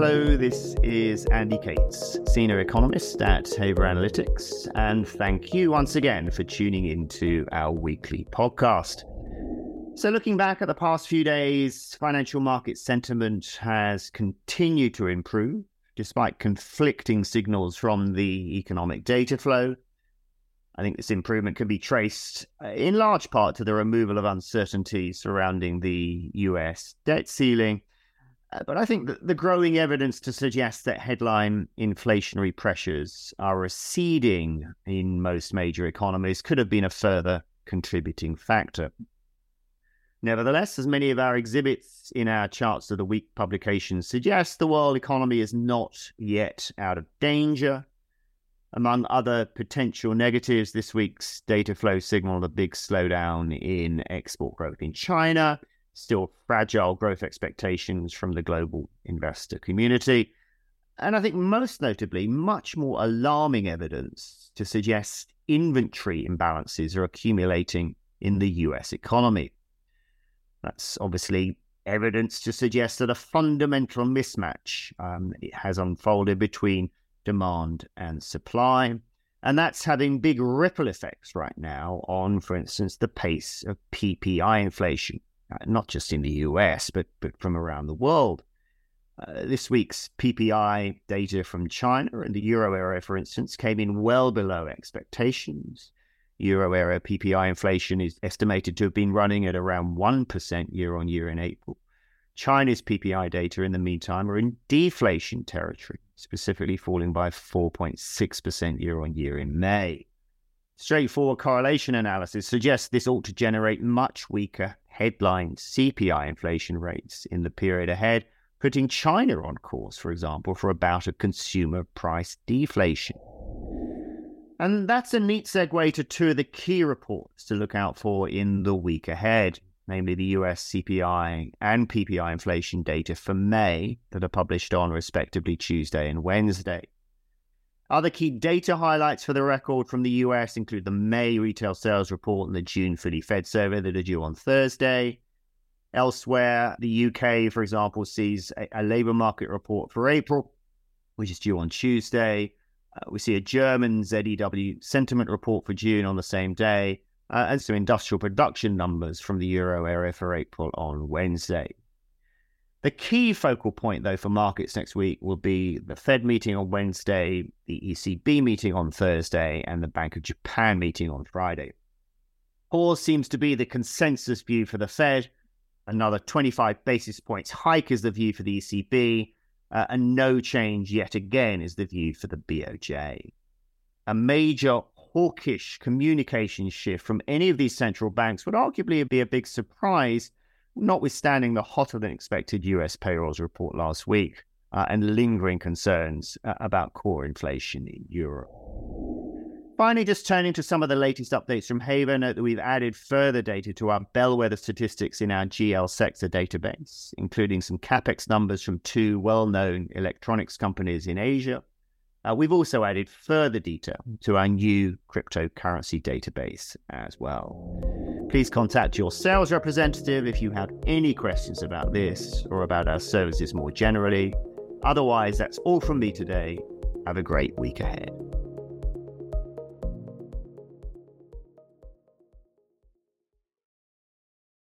Hello, this is Andy Cates, Senior Economist at Haver Analytics, and thank you once again for tuning into our weekly podcast. So, looking back at the past few days, financial market sentiment has continued to improve despite conflicting signals from the economic data flow. I think this improvement can be traced uh, in large part to the removal of uncertainty surrounding the US debt ceiling but I think that the growing evidence to suggest that headline inflationary pressures are receding in most major economies could have been a further contributing factor. Nevertheless, as many of our exhibits in our charts of the week publication suggest, the world economy is not yet out of danger. Among other potential negatives, this week's data flow signaled a big slowdown in export growth in China still fragile growth expectations from the global investor community. And I think most notably, much more alarming evidence to suggest inventory imbalances are accumulating in the US economy. That's obviously evidence to suggest that a fundamental mismatch um, has unfolded between demand and supply. And that's having big ripple effects right now on, for instance, the pace of PPI inflation, not just in the US, but, but from around the world. Uh, this week's PPI data from China and the euro area, for instance, came in well below expectations. Euro area PPI inflation is estimated to have been running at around 1% year on year in April. China's PPI data, in the meantime, are in deflation territory, specifically falling by 4.6% year on year in May. Straightforward correlation analysis suggests this ought to generate much weaker headline CPI inflation rates in the period ahead, putting China on course, for example, for about a consumer price deflation. And that's a neat segue to two of the key reports to look out for in the week ahead, namely the US CPI and PPI inflation data for May that are published on respectively Tuesday and Wednesday. Other key data highlights for the record from the US include the May retail sales report and the June Philly Fed survey that are due on Thursday. Elsewhere, the UK, for example, sees a, a labour market report for April, which is due on Tuesday. Uh, we see a German ZEW sentiment report for June on the same day, uh, and some industrial production numbers from the euro area for April on Wednesday. The key focal point, though, for markets next week will be the Fed meeting on Wednesday, the ECB meeting on Thursday, and the Bank of Japan meeting on Friday. Pause seems to be the consensus view for the Fed. Another 25 basis points hike is the view for the ECB, uh, and no change yet again is the view for the BOJ. A major hawkish communication shift from any of these central banks would arguably be a big surprise notwithstanding the hotter than expected US payrolls report last week uh, and lingering concerns uh, about core inflation in Europe. Finally, just turning to some of the latest updates from Haver, note that we've added further data to our bellwether statistics in our GL sector database, including some capex numbers from two well known electronics companies in Asia. Uh, we've also added further detail to our new cryptocurrency database as well. Please contact your sales representative if you have any questions about this or about our services more generally. Otherwise, that's all from me today. Have a great week ahead.